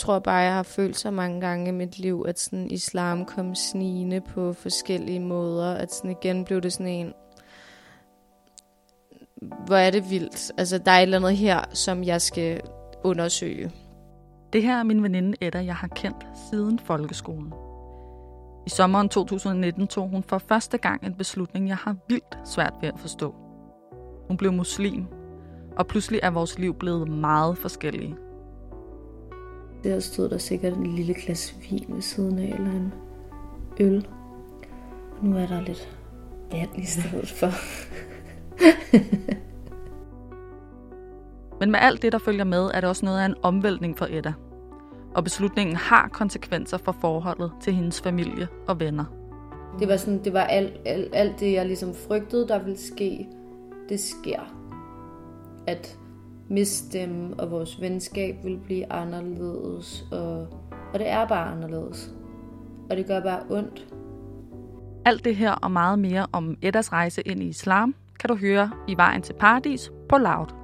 tror bare, jeg har følt så mange gange i mit liv, at sådan islam kom snigende på forskellige måder. At sådan igen blev det sådan en, hvor er det vildt. Altså, der er et eller andet her, som jeg skal undersøge. Det her er min veninde Edda, jeg har kendt siden folkeskolen. I sommeren 2019 tog hun for første gang en beslutning, jeg har vildt svært ved at forstå. Hun blev muslim, og pludselig er vores liv blevet meget forskellige. Der stod der sikkert en lille glas vin ved siden af, eller en øl. Og nu er der lidt vand i stedet for. Men med alt det, der følger med, er det også noget af en omvæltning for Edda. Og beslutningen har konsekvenser for forholdet til hendes familie og venner. Det var, sådan, det var alt, alt, alt det, jeg ligesom frygtede, der ville ske. Det sker. At miste dem, og vores venskab vil blive anderledes. Og, og det er bare anderledes. Og det gør bare ondt. Alt det her og meget mere om Eddas rejse ind i islam, kan du høre i Vejen til Paradis på Loud.